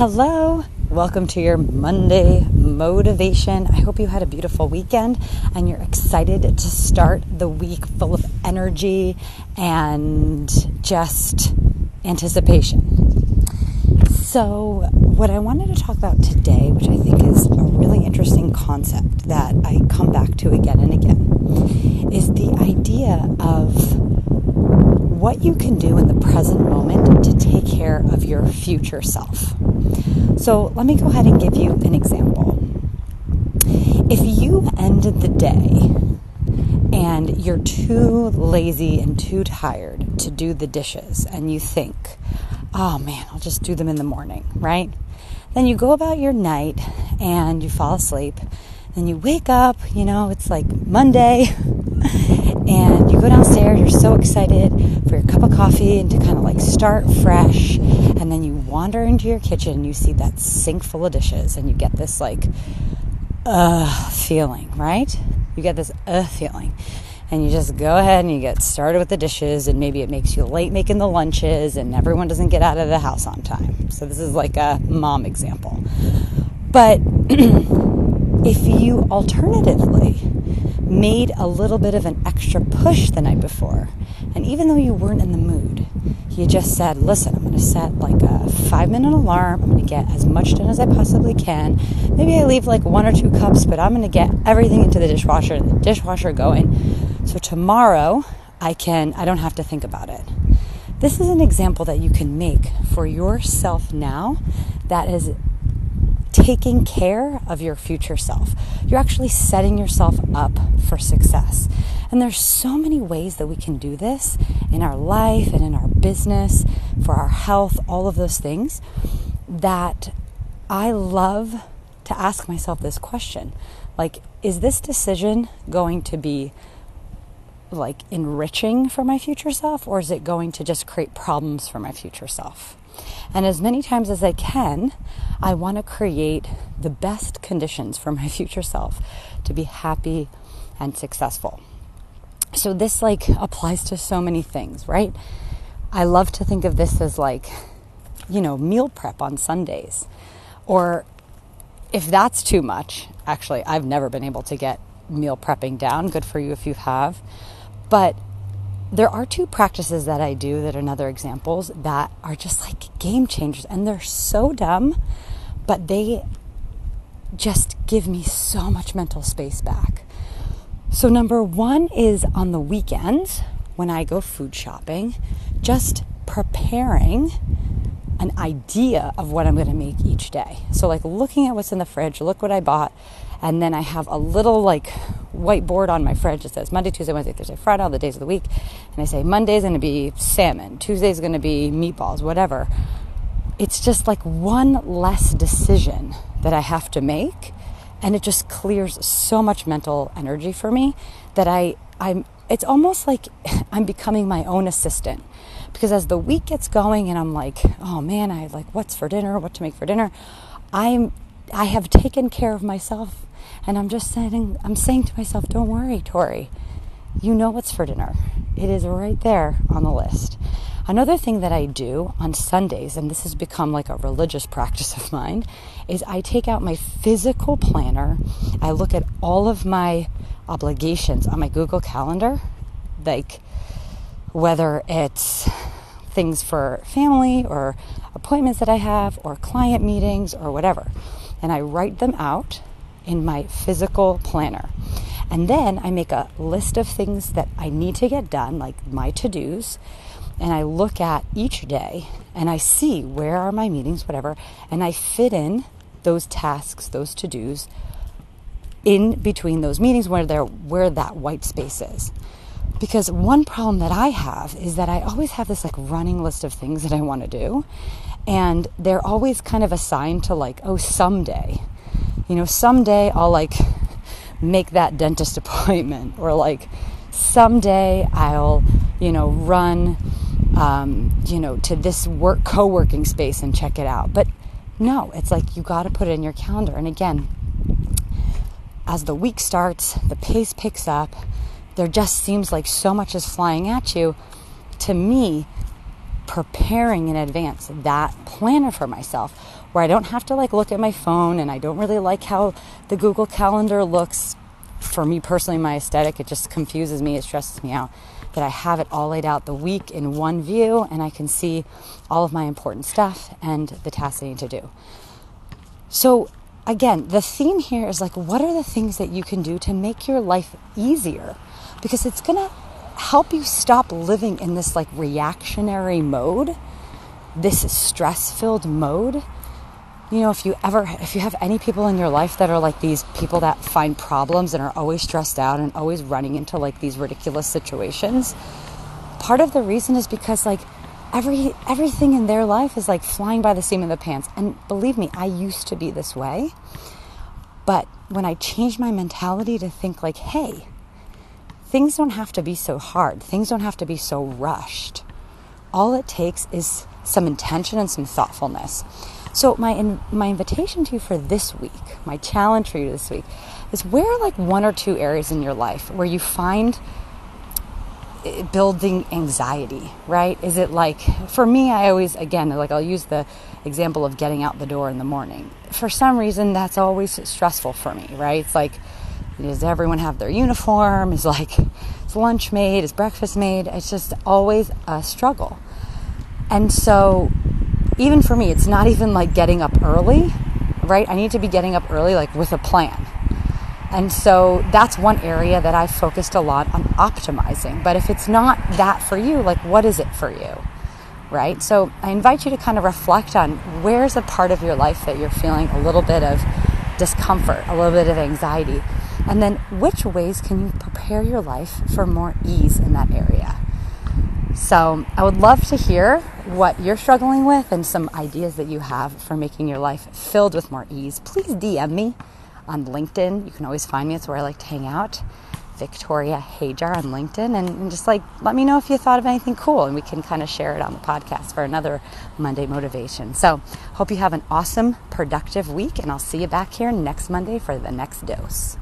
Hello, welcome to your Monday motivation. I hope you had a beautiful weekend and you're excited to start the week full of energy and just anticipation. So, what I wanted to talk about today, which I think is a really interesting concept that I come back to again and again, is the idea of what you can do in the present moment care of your future self. So, let me go ahead and give you an example. If you ended the day and you're too lazy and too tired to do the dishes, and you think, oh man, I'll just do them in the morning, right? Then you go about your night and you fall asleep. Then you wake up, you know, it's like Monday, and go downstairs, you're so excited for your cup of coffee and to kind of like start fresh. And then you wander into your kitchen and you see that sink full of dishes and you get this like, uh, feeling, right? You get this uh feeling. And you just go ahead and you get started with the dishes, and maybe it makes you late making the lunches, and everyone doesn't get out of the house on time. So, this is like a mom example. But if you alternatively made a little bit of an extra push the night before, and even though you weren't in the mood, you just said, Listen, I'm going to set like a five minute alarm. I'm going to get as much done as I possibly can. Maybe I leave like one or two cups, but I'm going to get everything into the dishwasher and the dishwasher going. So tomorrow, I can, I don't have to think about it. This is an example that you can make for yourself now that is taking care of your future self. You're actually setting yourself up for success. And there's so many ways that we can do this in our life and in our business, for our health, all of those things that I love to ask myself this question. Like, is this decision going to be like enriching for my future self or is it going to just create problems for my future self? And as many times as I can, I want to create the best conditions for my future self to be happy and successful. So this like applies to so many things, right? I love to think of this as like, you know, meal prep on Sundays. Or if that's too much, actually, I've never been able to get meal prepping down. Good for you if you have. But there are two practices that I do that are another examples that are just like game changers and they're so dumb, but they just give me so much mental space back. So, number one is on the weekends when I go food shopping, just preparing an idea of what I'm going to make each day. So, like looking at what's in the fridge, look what I bought, and then I have a little like whiteboard on my fridge that says Monday, Tuesday, Wednesday, Thursday, Friday, all the days of the week. And I say Monday's going to be salmon, Tuesday's going to be meatballs, whatever. It's just like one less decision that I have to make. And it just clears so much mental energy for me that I, I'm, it's almost like I'm becoming my own assistant. Because as the week gets going and I'm like, oh man, I like what's for dinner, what to make for dinner, I'm I have taken care of myself and I'm just saying, I'm saying to myself, don't worry, Tori. You know what's for dinner. It is right there on the list. Another thing that I do on Sundays, and this has become like a religious practice of mine, is I take out my physical planner. I look at all of my obligations on my Google Calendar, like whether it's things for family or appointments that I have or client meetings or whatever. And I write them out in my physical planner. And then I make a list of things that I need to get done, like my to dos. And I look at each day and I see where are my meetings, whatever, and I fit in those tasks, those to dos in between those meetings where where that white space is. Because one problem that I have is that I always have this like running list of things that I want to do. And they're always kind of assigned to like, oh, someday you know, someday I'll like make that dentist appointment or like someday I'll, you know, run, um, you know, to this work co-working space and check it out. But no, it's like you got to put it in your calendar. And again, as the week starts, the pace picks up. There just seems like so much is flying at you. To me, preparing in advance that planner for myself where I don't have to like look at my phone and I don't really like how the Google Calendar looks. For me personally, my aesthetic, it just confuses me, it stresses me out. That I have it all laid out the week in one view and I can see all of my important stuff and the tasks I need to do. So, again, the theme here is like, what are the things that you can do to make your life easier? Because it's gonna help you stop living in this like reactionary mode, this stress filled mode. You know, if you ever, if you have any people in your life that are like these people that find problems and are always stressed out and always running into like these ridiculous situations, part of the reason is because like every everything in their life is like flying by the seam of the pants. And believe me, I used to be this way. But when I changed my mentality to think like, hey, things don't have to be so hard. Things don't have to be so rushed. All it takes is some intention and some thoughtfulness. So my in, my invitation to you for this week, my challenge for you this week, is where like one or two areas in your life where you find building anxiety, right? Is it like for me I always again like I'll use the example of getting out the door in the morning. For some reason that's always stressful for me, right? It's like does everyone have their uniform? Is like, is lunch made? Is breakfast made? It's just always a struggle. And so, even for me, it's not even like getting up early, right? I need to be getting up early, like with a plan. And so that's one area that I focused a lot on optimizing. But if it's not that for you, like what is it for you? Right? So I invite you to kind of reflect on where's a part of your life that you're feeling a little bit of discomfort, a little bit of anxiety. And then which ways can you prepare your life for more ease in that area? So, I would love to hear what you're struggling with and some ideas that you have for making your life filled with more ease. Please DM me on LinkedIn. You can always find me, it's where I like to hang out. Victoria Hajar on LinkedIn and, and, just like let me know if you thought of anything cool and we can kind of share it on the podcast for another Monday motivation. So, hope you have an awesome, productive week and I'll see you back here next Monday for the next dose.